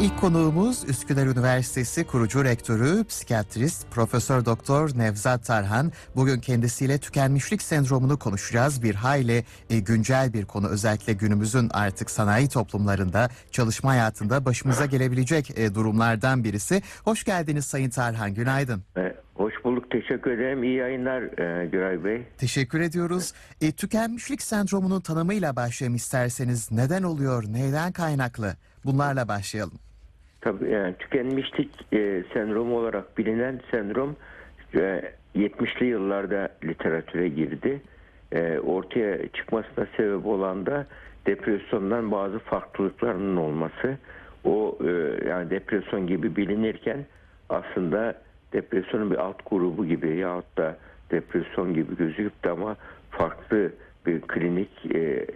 İlk konuğumuz Üsküdar Üniversitesi kurucu rektörü, psikiyatrist Profesör Doktor Nevzat Tarhan. Bugün kendisiyle tükenmişlik sendromunu konuşacağız. Bir hayli e, güncel bir konu. Özellikle günümüzün artık sanayi toplumlarında, çalışma hayatında başımıza gelebilecek e, durumlardan birisi. Hoş geldiniz Sayın Tarhan. Günaydın. E, Hoş bulduk. Teşekkür ederim. İyi yayınlar e, Güray Bey. Teşekkür ediyoruz. E, tükenmişlik sendromunun tanımıyla başlayalım isterseniz. Neden oluyor? Neyden kaynaklı? Bunlarla başlayalım. Tabii yani tükenmişlik e, sendromu olarak bilinen sendrom e, 70'li yıllarda literatüre girdi. E, ortaya çıkmasına sebep olan da depresyondan bazı farklılıklarının olması. O e, yani depresyon gibi bilinirken aslında depresyonun bir alt grubu gibi yahut da depresyon gibi gözüküp de ama farklı bir klinik e,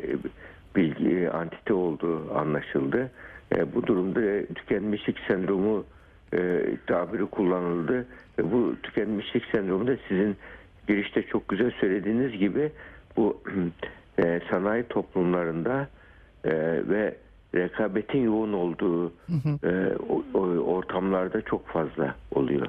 bilgi e, antite olduğu anlaşıldı. E, bu durumda e, tükenmişlik sendromu e, tabiri kullanıldı. E, bu tükenmişlik sendromu da sizin girişte çok güzel söylediğiniz gibi bu e, sanayi toplumlarında e, ve rekabetin yoğun olduğu e, o, o, ortamlarda çok fazla oluyor.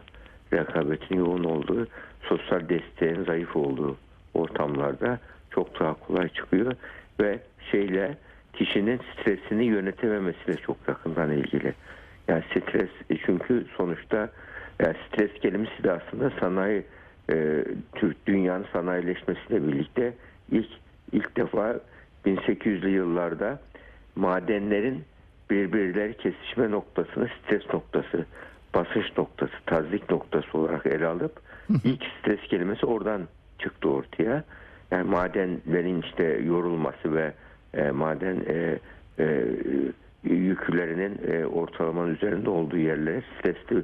Rekabetin yoğun olduğu, sosyal desteğin zayıf olduğu ortamlarda çok daha kolay çıkıyor ve şeyle kişinin stresini yönetememesiyle çok yakından ilgili. Yani stres e, çünkü sonuçta yani stres kelimesi de aslında sanayi e, Türk dünyanın sanayileşmesiyle birlikte ilk ilk defa 1800'lü yıllarda madenlerin birbirleri kesişme noktasını stres noktası, basınç noktası, tazik noktası olarak ele alıp ilk stres kelimesi oradan çıktı ortaya. Yani madenlerin işte yorulması ve e, maden e, e, yüklerinin e, ortalamanın üzerinde olduğu yerlere stresli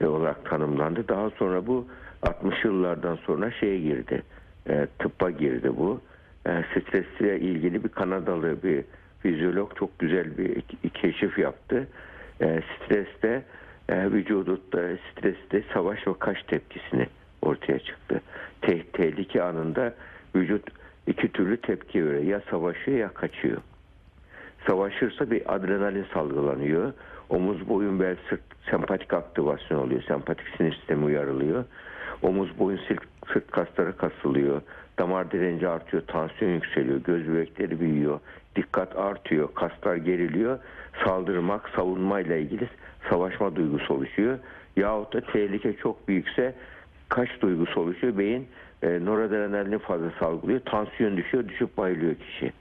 e, olarak tanımlandı. Daha sonra bu 60 yıllardan sonra şeye girdi. E, tıbba girdi bu. E, stresle ilgili bir Kanadalı bir fizyolog çok güzel bir keşif yaptı. E, streste e, vücudutta streste savaş ve kaç tepkisini ortaya çıktı. Te tehlike anında vücut iki türlü tepki veriyor. Ya savaşıyor ya kaçıyor. Savaşırsa bir adrenalin salgılanıyor. Omuz, boyun, bel, sırt sempatik aktivasyon oluyor. Sempatik sinir sistemi uyarılıyor. Omuz, boyun, sırt, sırt kasları kasılıyor. Damar direnci artıyor, tansiyon yükseliyor, göz bebekleri büyüyor, dikkat artıyor, kaslar geriliyor. Saldırmak, savunmayla ilgili savaşma duygusu oluşuyor. Yahut da tehlike çok büyükse kaç duygusu oluşuyor. Beyin e, noradrenalini fazla salgılıyor. Tansiyon düşüyor, düşüp bayılıyor kişi.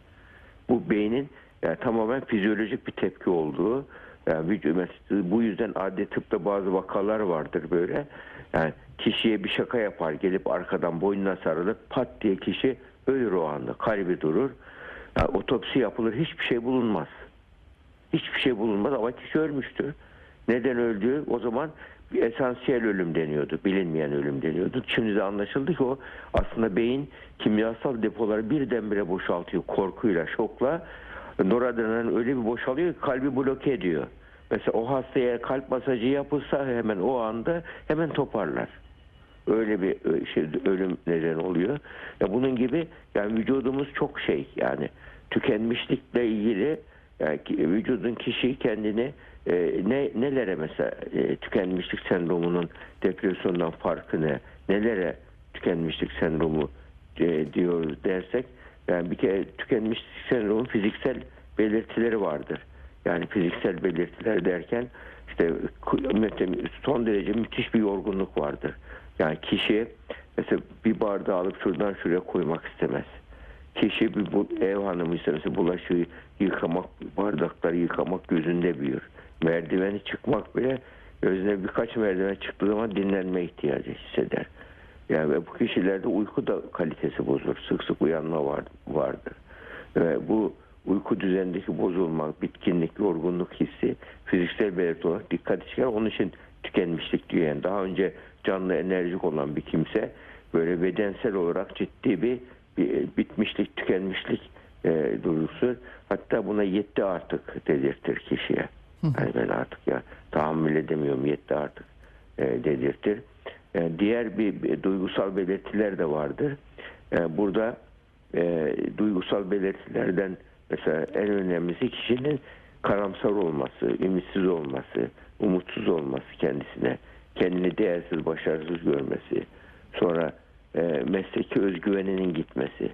Bu beynin yani tamamen fizyolojik bir tepki olduğu. Yani vücut, bu yüzden adli tıpta bazı vakalar vardır böyle. Yani kişiye bir şaka yapar gelip arkadan boynuna sarılıp pat diye kişi ölür o anda. Kalbi durur. Yani otopsi yapılır hiçbir şey bulunmaz. Hiçbir şey bulunmaz ama kişi ölmüştür. Neden öldüğü o zaman esansiyel ölüm deniyordu. Bilinmeyen ölüm deniyordu. Şimdi de anlaşıldı ki o aslında beyin kimyasal depoları birdenbire boşaltıyor korkuyla, şokla. Noradrenalin öyle bir boşalıyor ki kalbi bloke ediyor. Mesela o hastaya kalp masajı yapılsa hemen o anda hemen toparlar. Öyle bir şey ölüm neden oluyor. Ya bunun gibi yani vücudumuz çok şey yani tükenmişlikle ilgili yani vücudun kişi kendini e, ne nelere mesela e, tükenmişlik sendromunun depresyondan farkı ne? Nelere tükenmişlik sendromu e, diyoruz dersek yani bir kere tükenmişlik sendromunun fiziksel belirtileri vardır. Yani fiziksel belirtiler derken işte son derece müthiş bir yorgunluk vardır. Yani kişi mesela bir bardağı alıp şuradan şuraya koymak istemez. Kişi bir bu, ev hanımıysa mesela bulaşığı yıkamak, bardakları yıkamak gözünde büyür. Merdiveni çıkmak bile gözüne birkaç merdiven çıktığı zaman dinlenme ihtiyacı hisseder. Yani ve bu kişilerde uyku da kalitesi bozulur. Sık sık uyanma var, vardır. Ve bu uyku düzenindeki bozulma, bitkinlik, yorgunluk hissi fiziksel belirti olarak dikkat çıkar. Onun için tükenmişlik diyor. Yani daha önce canlı enerjik olan bir kimse böyle bedensel olarak ciddi bir, bir bitmişlik, tükenmişlik e, duygusu. Hatta buna yetti artık dedirtir kişiye. Yani ben artık ya tahammül edemiyorum yetti artık e, dedirtir. E, diğer bir, bir duygusal belirtiler de vardır. E, burada e, duygusal belirtilerden mesela en önemlisi kişinin karamsar olması, ümitsiz olması, umutsuz olması kendisine, kendini değersiz, başarısız görmesi, sonra e, mesleki özgüveninin gitmesi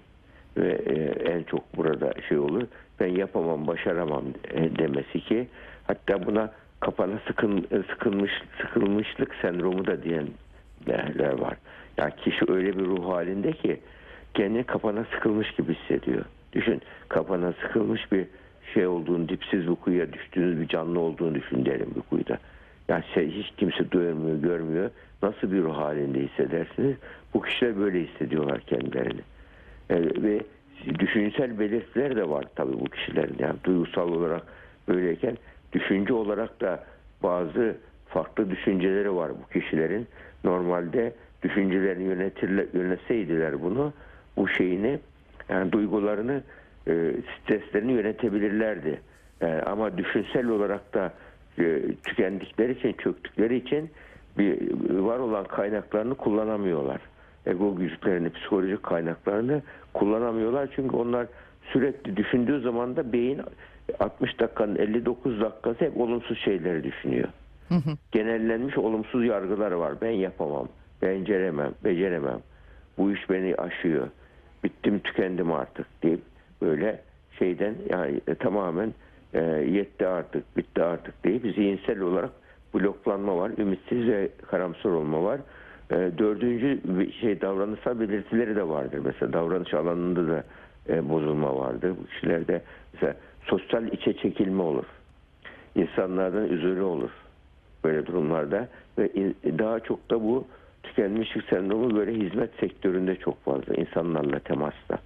ve e, en çok burada şey olur, ben yapamam, başaramam e, demesi ki, hatta buna kapana sıkın, sıkılmış, sıkılmışlık sendromu da diyenler var. Ya kişi öyle bir ruh halinde ki kendini kapana sıkılmış gibi hissediyor. Düşün kapana sıkılmış bir şey olduğunu, dipsiz bir kuyuya düştüğünüz bir canlı olduğunu düşün derim bir kuyuda. Yani şey, hiç kimse duymuyor, görmüyor. Nasıl bir ruh halinde hissedersiniz? Bu kişiler böyle hissediyorlar kendilerini. E, ve düşünsel belirtiler de var tabii bu kişilerin. Yani duygusal olarak böyleyken düşünce olarak da bazı farklı düşünceleri var bu kişilerin. Normalde düşüncelerini yönetirler, yönetseydiler bunu bu şeyini yani duygularını e, streslerini yönetebilirlerdi. E, ama düşünsel olarak da e, tükendikleri için, çöktükleri için bir var olan kaynaklarını kullanamıyorlar. Ego güçlerini, psikolojik kaynaklarını kullanamıyorlar. Çünkü onlar sürekli düşündüğü zaman da beyin 60 dakikanın 59 dakikası hep olumsuz şeyleri düşünüyor. Genellenmiş olumsuz yargılar var. Ben yapamam, beceremem, beceremem. Bu iş beni aşıyor. Bittim, tükendim artık deyip böyle şeyden yani e, tamamen e, yetti artık, bitti artık deyip zihinsel olarak bloklanma var, ümitsiz ve karamsar olma var. E, dördüncü şey davranışsal belirtileri de vardır. Mesela davranış alanında da e, bozulma vardır. Bu kişilerde mesela sosyal içe çekilme olur. İnsanlardan üzülü olur böyle durumlarda ve daha çok da bu tükenmişlik sendromu böyle hizmet sektöründe çok fazla insanlarla temasta.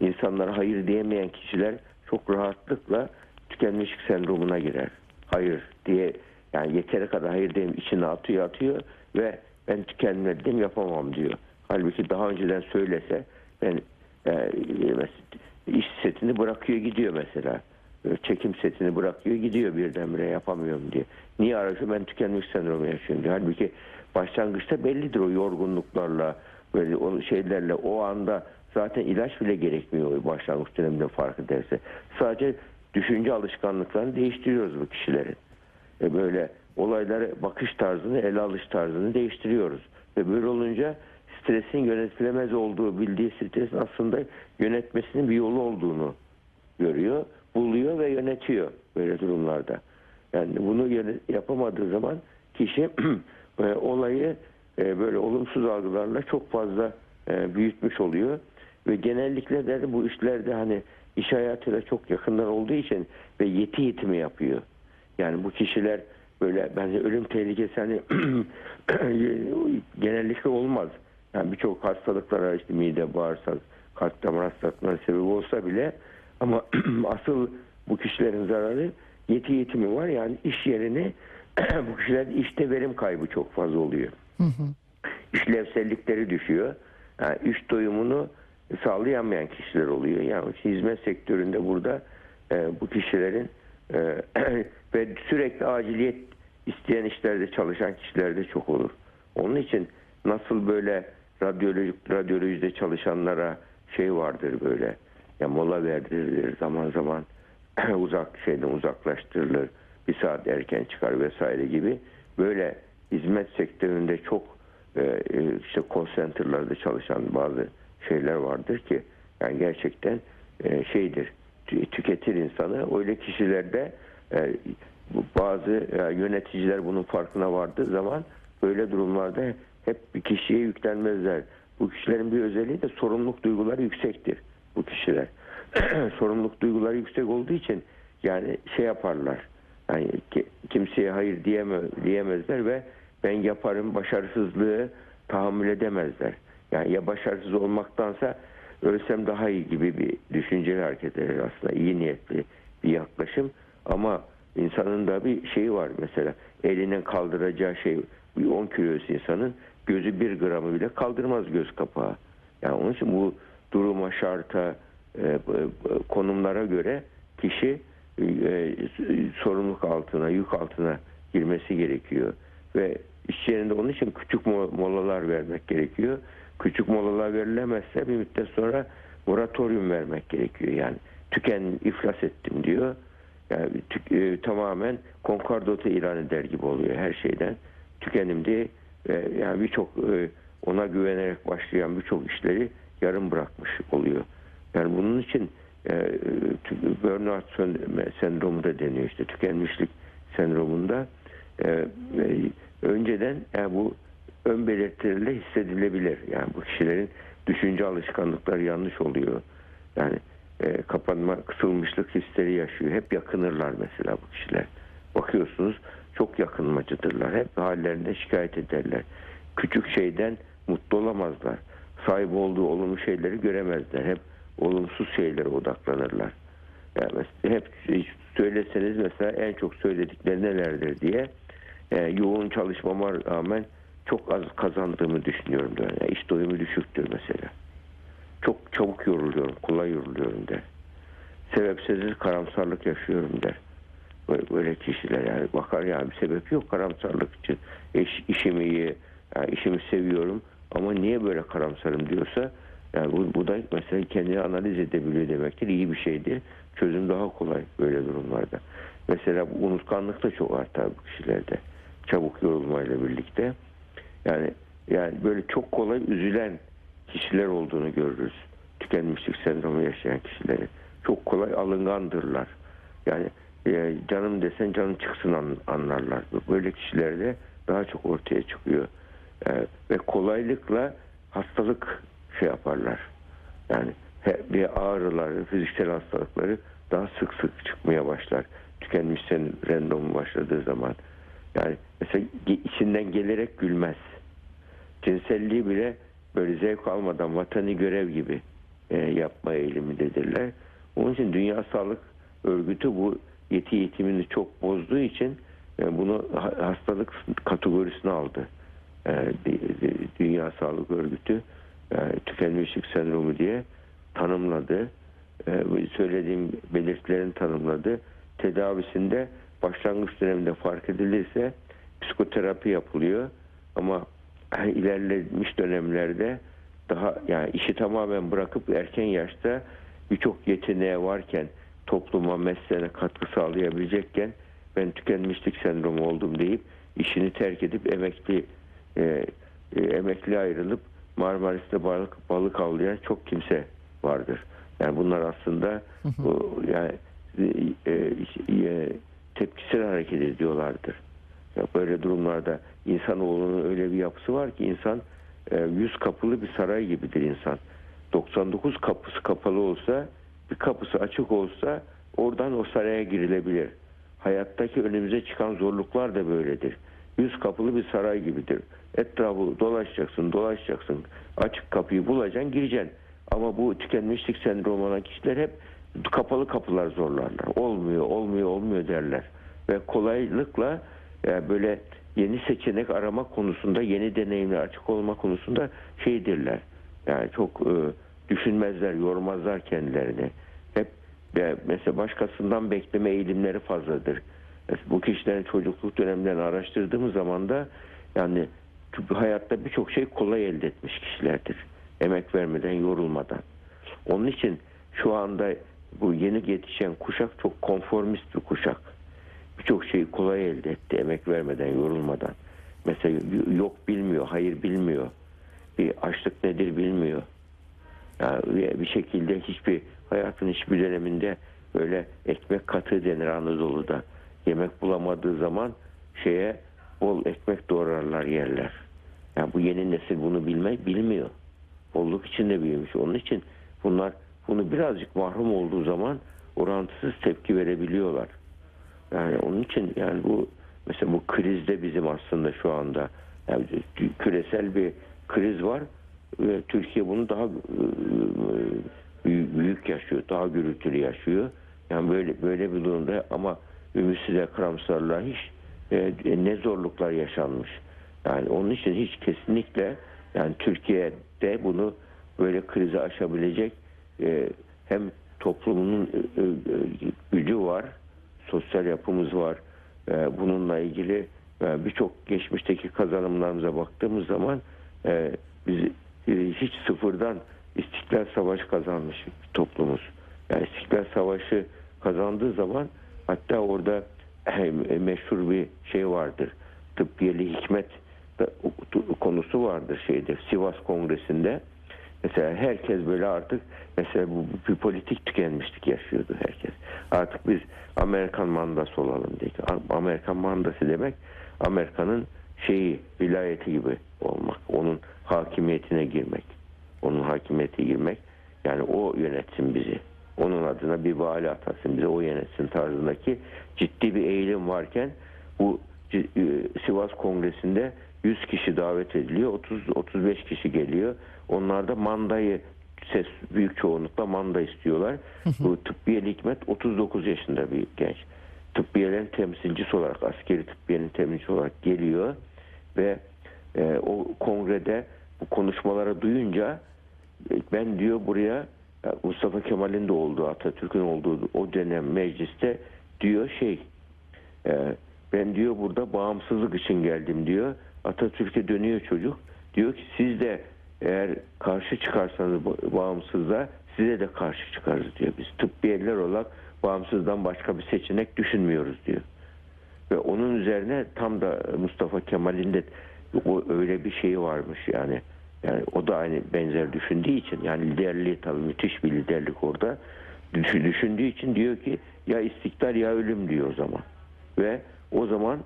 İnsanlara hayır diyemeyen kişiler çok rahatlıkla tükenmişlik sendromuna girer. Hayır diye yani yeteri kadar hayır diyeyim içine atıyor atıyor ve ben tükenmedim yapamam diyor. Halbuki daha önceden söylese ben e, iş setini bırakıyor gidiyor mesela. E, Çekim setini bırakıyor gidiyor birdenbire yapamıyorum diye. Niye aracı ben tükenmiş sendromu yaşıyorum diye. Halbuki başlangıçta bellidir o yorgunluklarla böyle o şeylerle o anda zaten ilaç bile gerekmiyor başlangıç döneminde fark ederse. Sadece düşünce alışkanlıklarını değiştiriyoruz bu kişilerin. E böyle olaylara bakış tarzını, ele alış tarzını değiştiriyoruz. Ve böyle olunca stresin yönetilemez olduğu bildiği stresin aslında yönetmesinin bir yolu olduğunu görüyor, buluyor ve yönetiyor böyle durumlarda. Yani bunu yapamadığı zaman kişi e, olayı e, böyle olumsuz algılarla çok fazla e, büyütmüş oluyor ve genellikle de bu işlerde hani iş hayatıyla çok yakından olduğu için ve yeti yetimi yapıyor. Yani bu kişiler böyle bence ölüm tehlikesi hani genellikle olmaz. Yani birçok hastalıklara işte mide, bağırsak, kalp damar hastalıklarına sebep olsa bile ama asıl bu kişilerin zararı yeti yetimi var. Yani iş yerini bu kişiler işte verim kaybı çok fazla oluyor. İşlevsellikleri düşüyor. Yani iş doyumunu sağlayamayan kişiler oluyor. Yani hizmet sektöründe burada e, bu kişilerin e, ve sürekli aciliyet isteyen işlerde çalışan kişiler de çok olur. Onun için nasıl böyle radyoloji, radyolojide çalışanlara şey vardır böyle ya mola verdirilir zaman zaman uzak şeyden uzaklaştırılır bir saat erken çıkar vesaire gibi. Böyle hizmet sektöründe çok e, e, işte call center'larda çalışan bazı şeyler vardır ki yani gerçekten e, şeydir tü- tüketir insanı. Öyle kişilerde bazı yöneticiler bunun farkına vardığı zaman böyle durumlarda hep bir kişiye yüklenmezler. Bu kişilerin bir özelliği de sorumluluk duyguları yüksektir bu kişiler. sorumluluk duyguları yüksek olduğu için yani şey yaparlar. Yani ki- kimseye hayır diyeme, diyemezler ve ben yaparım başarısızlığı tahammül edemezler. Yani ya başarısız olmaktansa ölsem daha iyi gibi bir düşünceli hareket eder aslında. iyi niyetli bir yaklaşım ama insanın da bir şeyi var mesela elinden kaldıracağı şey bir 10 kilosu insanın gözü bir gramı bile kaldırmaz göz kapağı. Yani onun için bu duruma, şarta, e, e, konumlara göre kişi e, sorumluluk altına, yük altına girmesi gerekiyor. Ve iş yerinde onun için küçük mo- molalar vermek gerekiyor. Küçük molalar verilemezse bir müddet sonra moratoryum vermek gerekiyor. Yani tüken iflas ettim diyor. yani tük- e, tamamen konkordato ilan eder gibi oluyor her şeyden. Tükenimde e, yani birçok e, ona güvenerek başlayan birçok işleri yarım bırakmış oluyor. Yani bunun için e, tü- burnout sen- sendromu da deniyor işte tükenmişlik sendromunda e, e, önceden yani bu ön belirtilerle hissedilebilir. Yani bu kişilerin düşünce alışkanlıkları yanlış oluyor. Yani e, kapanma, kısılmışlık hisleri yaşıyor. Hep yakınırlar mesela bu kişiler. Bakıyorsunuz çok yakınmacıdırlar. Hep hallerinde şikayet ederler. Küçük şeyden mutlu olamazlar. Sahip olduğu olumlu şeyleri göremezler. Hep olumsuz şeylere odaklanırlar. Yani hep söyleseniz mesela en çok söyledikleri nelerdir diye e, yoğun çalışmama rağmen çok az kazandığımı düşünüyorum der. Yani iş doyumu düşüktür mesela. Çok çabuk yoruluyorum, kolay yoruluyorum der. Sebepsiz karamsarlık yaşıyorum der. Böyle, böyle kişiler yani bakar yani bir sebep yok karamsarlık için. İş, işimi iyi, yani işimi seviyorum ama niye böyle karamsarım diyorsa yani bu, bu da mesela kendini analiz edebiliyor demektir. İyi bir şeydir. Çözüm daha kolay böyle durumlarda. Mesela bu unutkanlık da çok artar bu kişilerde. Çabuk yorulmayla birlikte. Yani yani böyle çok kolay üzülen kişiler olduğunu görürüz. Tükenmişlik sendromu yaşayan kişileri. Çok kolay alıngandırlar. Yani e, canım desen canım çıksın an- anlarlar. Böyle kişilerde daha çok ortaya çıkıyor. Ve kolaylıkla hastalık şey yaparlar. Yani bir ağrıları, fiziksel hastalıkları daha sık sık çıkmaya başlar. Tükenmiş sendromu başladığı zaman. Yani mesela içinden gelerek gülmez. Cinselliği bile böyle zevk almadan vatanı görev gibi e, yapma eğilimindedirler. Onun için Dünya Sağlık Örgütü bu yeti yetimini çok bozduğu için e, bunu ha- hastalık kategorisine aldı. E, Dü- Dü- Dünya Sağlık Örgütü e, tükenmişlik sendromu diye tanımladı. E, söylediğim belirtilerini tanımladı. Tedavisinde başlangıç döneminde fark edilirse psikoterapi yapılıyor ama ilerlemiş dönemlerde daha yani işi tamamen bırakıp erken yaşta birçok yeteneğe varken topluma mesleğine katkı sağlayabilecekken ben tükenmişlik sendromu oldum deyip işini terk edip emekli e, e, emekli ayrılıp Marmaris'te balık balık avlayan çok kimse vardır. Yani bunlar aslında bu, yani e, e, tepkisel hareket ediyorlardır. Ya böyle durumlarda insanoğlunun öyle bir yapısı var ki insan e, yüz kapılı bir saray gibidir insan. 99 kapısı kapalı olsa bir kapısı açık olsa oradan o saraya girilebilir. Hayattaki önümüze çıkan zorluklar da böyledir. Yüz kapılı bir saray gibidir. Etrafı dolaşacaksın, dolaşacaksın. Açık kapıyı bulacaksın, gireceksin. Ama bu tükenmişlik sendromu olan kişiler hep kapalı kapılar zorlarlar. Olmuyor, olmuyor, olmuyor derler. Ve kolaylıkla e, böyle yeni seçenek arama konusunda, yeni deneyimle açık olma konusunda şeydirler. Yani çok e, düşünmezler, yormazlar kendilerini. Hep e, mesela başkasından bekleme eğilimleri fazladır. Bu kişilerin çocukluk dönemlerini araştırdığımız zaman da yani hayatta birçok şey kolay elde etmiş kişilerdir. Emek vermeden, yorulmadan. Onun için şu anda bu yeni yetişen kuşak çok konformist bir kuşak. Birçok şeyi kolay elde etti emek vermeden, yorulmadan. Mesela yok bilmiyor, hayır bilmiyor. Bir açlık nedir bilmiyor. Yani bir şekilde hiçbir hayatın hiçbir döneminde böyle ekmek katı denir Anadolu'da. Yemek bulamadığı zaman şeye bol ekmek doğrarlar yerler. Yani bu yeni nesil bunu bilme, bilmiyor. Bolluk içinde büyümüş. Onun için bunlar bunu birazcık mahrum olduğu zaman orantısız tepki verebiliyorlar. Yani onun için yani bu mesela bu krizde bizim aslında şu anda yani küresel bir kriz var ve Türkiye bunu daha büyük yaşıyor, daha gürültülü yaşıyor. Yani böyle böyle bir durumda ama ümitsiz karamsarlığa hiç e, ne zorluklar yaşanmış. Yani onun için hiç kesinlikle yani Türkiye'de bunu böyle krizi aşabilecek e, hem toplumunun e, e, gücü var, sosyal yapımız var. E, bununla ilgili e, birçok geçmişteki kazanımlarımıza baktığımız zaman e, biz e, hiç sıfırdan İstiklal Savaşı kazanmış bir toplumuz. Yani İstiklal Savaşı kazandığı zaman Hatta orada meşhur bir şey vardır. Tıbbiyeli hikmet konusu vardır şeyde Sivas Kongresi'nde. Mesela herkes böyle artık mesela bu bir politik tükenmişlik yaşıyordu herkes. Artık biz Amerikan mandası olalım diye. Amerikan mandası demek Amerika'nın şeyi vilayeti gibi olmak. Onun hakimiyetine girmek. Onun hakimiyete girmek. Yani o yönetsin bizi. Onun adına bir vali atasın bize o yönetsin tarzındaki ciddi bir eğilim varken bu e, Sivas Kongresi'nde 100 kişi davet ediliyor. 30 35 kişi geliyor. Onlar da mandayı ses büyük çoğunlukla manda istiyorlar. Bu tıbbiyeli hikmet 39 yaşında bir genç. Tıbbiyelerin temsilcisi olarak askeri tıbbiyenin temsilcisi olarak geliyor ve e, o kongrede bu konuşmaları duyunca e, ben diyor buraya e, Mustafa Kemal'in de olduğu Atatürk'ün olduğu o dönem mecliste diyor şey e, ben diyor burada bağımsızlık için geldim diyor. Atatürk'e dönüyor çocuk. Diyor ki siz de eğer karşı çıkarsanız ba- bağımsızlığa size de karşı çıkarız diyor. Biz tıbbiyeliler olarak bağımsızdan başka bir seçenek düşünmüyoruz diyor. Ve onun üzerine tam da Mustafa Kemal'in de o öyle bir şeyi varmış yani. Yani o da aynı benzer düşündüğü için yani liderliği tabii müthiş bir liderlik orada. Düş- Düşündüğü için diyor ki ya istiklal ya ölüm diyor o zaman. Ve o zaman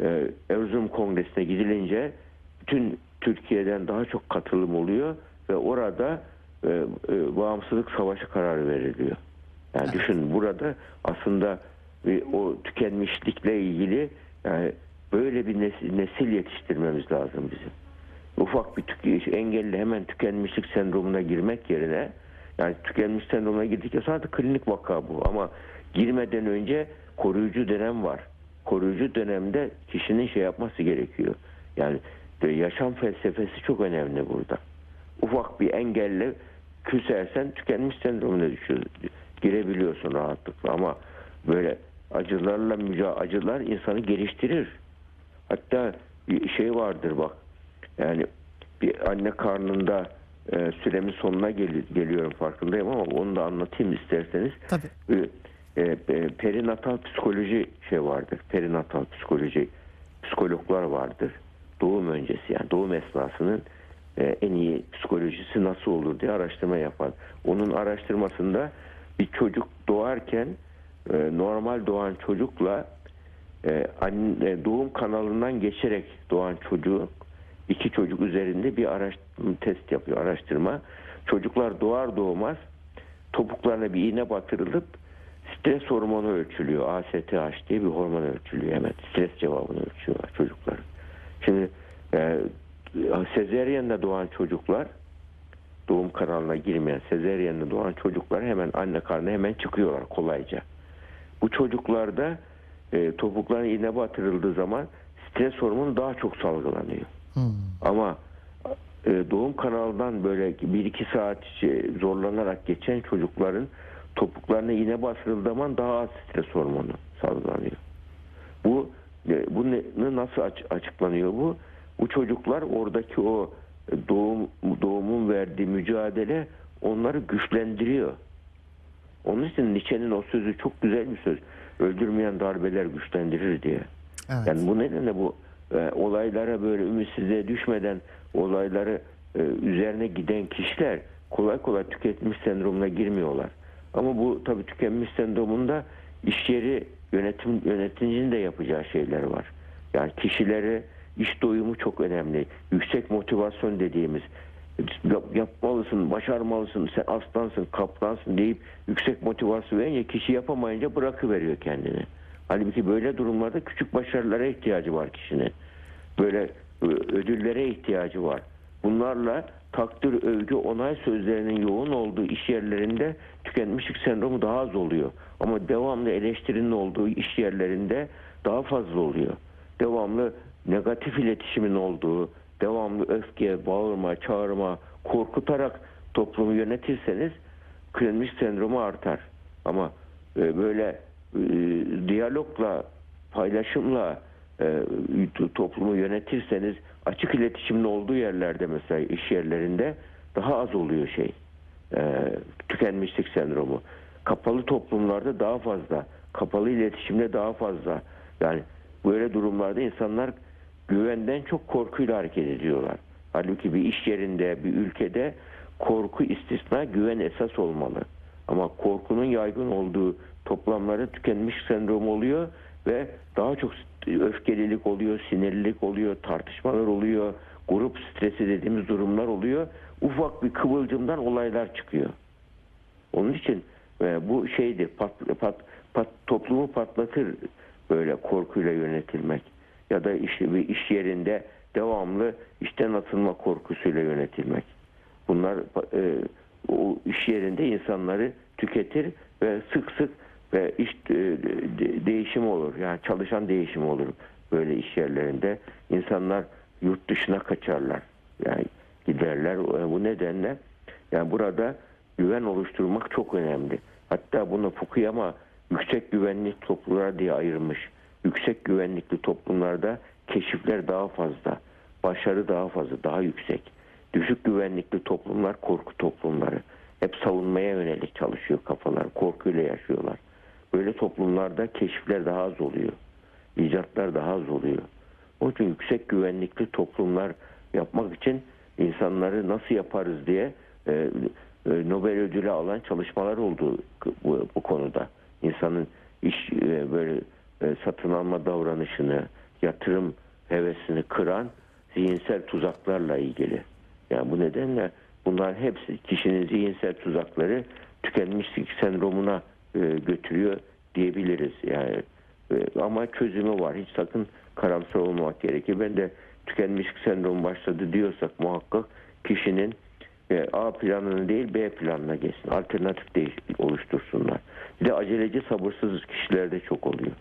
e, Erzurum Kongresi'ne gidilince bütün Türkiye'den daha çok katılım oluyor ve orada e, e, bağımsızlık savaşı kararı veriliyor. Yani düşün burada aslında bir o tükenmişlikle ilgili yani böyle bir nesil, nesil yetiştirmemiz lazım bizim. Ufak bir tük, engelli hemen tükenmişlik sendromuna girmek yerine yani tükenmiş sendromuna girdikçe sadece klinik vaka bu ama girmeden önce koruyucu dönem var. Koruyucu dönemde kişinin şey yapması gerekiyor. Yani yaşam felsefesi çok önemli burada. Ufak bir engelle küsersen tükenmiş sendromuna düşüyor. Girebiliyorsun rahatlıkla ama böyle acılarla mücadele acılar insanı geliştirir. Hatta bir şey vardır bak. Yani bir anne karnında e, süremin sonuna gel- geliyorum farkındayım ama onu da anlatayım isterseniz. Tabii. E, e, e, perinatal psikoloji şey vardır. Perinatal psikoloji psikologlar vardır. Doğum öncesi yani doğum esnasının e, en iyi psikolojisi nasıl olur diye araştırma yapan. Onun araştırmasında bir çocuk doğarken normal doğan çocukla doğum kanalından geçerek doğan çocuk iki çocuk üzerinde bir araştırma test yapıyor araştırma. Çocuklar doğar doğmaz topuklarına bir iğne batırılıp stres hormonu ölçülüyor. ASTH diye bir hormon ölçülüyor hemen. Stres cevabını ölçüyorlar çocuklar. Şimdi e, sezeryenle doğan çocuklar doğum kanalına girmeyen sezeryenle doğan çocuklar hemen anne karnına hemen çıkıyorlar kolayca. Bu çocuklarda e, topuklarına iğne batırıldığı zaman stres hormonu daha çok salgılanıyor. Hmm. Ama e, doğum kanalından böyle bir iki saat şey, zorlanarak geçen çocukların topuklarına iğne bastırıldığı zaman daha az stres hormonu salgılanıyor. Bu e, bu ne- nasıl aç- açıklanıyor bu? Bu çocuklar oradaki o doğum doğumun verdiği mücadele onları güçlendiriyor. Onun için Nietzsche'nin o sözü çok güzel bir söz. Öldürmeyen darbeler güçlendirir diye. Evet. Yani bu nedenle bu e, olaylara böyle ümitsizliğe düşmeden olayları e, üzerine giden kişiler kolay kolay tüketmiş sendromuna girmiyorlar. Ama bu tabii tükenmiş sendromunda iş yeri yönetim yöneticinin de yapacağı şeyler var. Yani kişileri iş doyumu çok önemli. Yüksek motivasyon dediğimiz yap- yapmalısın, başarmalısın, sen aslansın, kaplansın deyip yüksek motivasyon verince kişi yapamayınca bırakıveriyor kendini. Halbuki böyle durumlarda küçük başarılara ihtiyacı var kişinin. Böyle e, ödüllere ihtiyacı var. Bunlarla takdir, övgü, onay sözlerinin yoğun olduğu iş yerlerinde tükenmişlik sendromu daha az oluyor. Ama devamlı eleştirinin olduğu iş yerlerinde daha fazla oluyor. Devamlı negatif iletişimin olduğu, devamlı öfke, bağırma, çağırma, korkutarak toplumu yönetirseniz tükenmişlik sendromu artar. Ama e, böyle e, diyalogla, paylaşımla toplumu yönetirseniz açık iletişimin olduğu yerlerde mesela iş yerlerinde daha az oluyor şey e, tükenmişlik sendromu. Kapalı toplumlarda daha fazla. kapalı iletişimde daha fazla. Yani böyle durumlarda insanlar güvenden çok korkuyla hareket ediyorlar. Halbuki bir iş yerinde, bir ülkede korku istisna, güven esas olmalı. Ama korkunun yaygın olduğu toplamlarda tükenmiş sendromu oluyor ve daha çok öfkelilik oluyor, sinirlilik oluyor, tartışmalar oluyor, grup stresi dediğimiz durumlar oluyor. Ufak bir kıvılcımdan olaylar çıkıyor. Onun için e, bu şeydi pat, pat, pat, toplumu patlatır böyle korkuyla yönetilmek ya da işte bir iş yerinde devamlı işten atılma korkusuyla yönetilmek. Bunlar e, o iş yerinde insanları tüketir ve sık sık ve iş e, de- değişimi olur. Yani çalışan değişimi olur böyle iş yerlerinde. İnsanlar yurt dışına kaçarlar. Yani giderler. E, Bu nedenle yani burada güven oluşturmak çok önemli. Hatta bunu Fukuyama yüksek güvenlik toplumlar diye ayırmış. Yüksek güvenlikli toplumlarda keşifler daha fazla, başarı daha fazla, daha yüksek. Düşük güvenlikli toplumlar korku toplumları. Hep savunmaya yönelik çalışıyor kafalar, korkuyla yaşıyorlar. Böyle toplumlarda keşifler daha az oluyor. icatlar daha az oluyor. Onun için yüksek güvenlikli toplumlar yapmak için insanları nasıl yaparız diye e, e, Nobel ödülü alan çalışmalar oldu bu, bu konuda. İnsanın iş e, böyle satın alma davranışını, yatırım hevesini kıran zihinsel tuzaklarla ilgili. Yani bu nedenle bunlar hepsi kişinin zihinsel tuzakları tükenmişlik sendromuna e, götürüyor diyebiliriz. Yani e, ama çözümü var. Hiç sakın karamsar olmamak gerekir. Ben de tükenmişlik sendromu başladı diyorsak muhakkak kişinin e, A planını değil B planına geçsin. Alternatif değiş oluştursunlar. Bir de aceleci sabırsız kişilerde çok oluyor.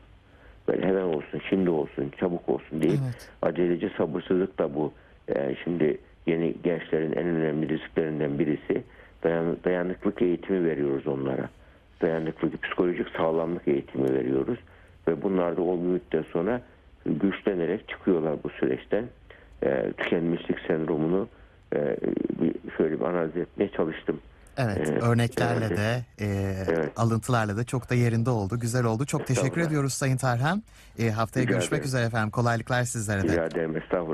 Böyle hemen olsun, şimdi olsun, çabuk olsun değil. Evet. Aceleci sabırsızlık da bu. E, şimdi yeni gençlerin en önemli risklerinden birisi dayan, dayanıklık eğitimi veriyoruz onlara. Dayanıklık, psikolojik sağlamlık eğitimi veriyoruz. Ve bunlar da o müddet sonra güçlenerek çıkıyorlar bu süreçten. E, tükenmişlik sendromunu e, bir, şöyle bir analiz etmeye çalıştım. Evet, Evet, örneklerle evet. de, e, Evet. alıntılarla da çok da yerinde oldu. Güzel oldu. Çok teşekkür ediyoruz Sayın Tarhan. E, haftaya Rica görüşmek ederim. üzere efendim. Kolaylıklar sizlere de. Rica ederim estağfurullah.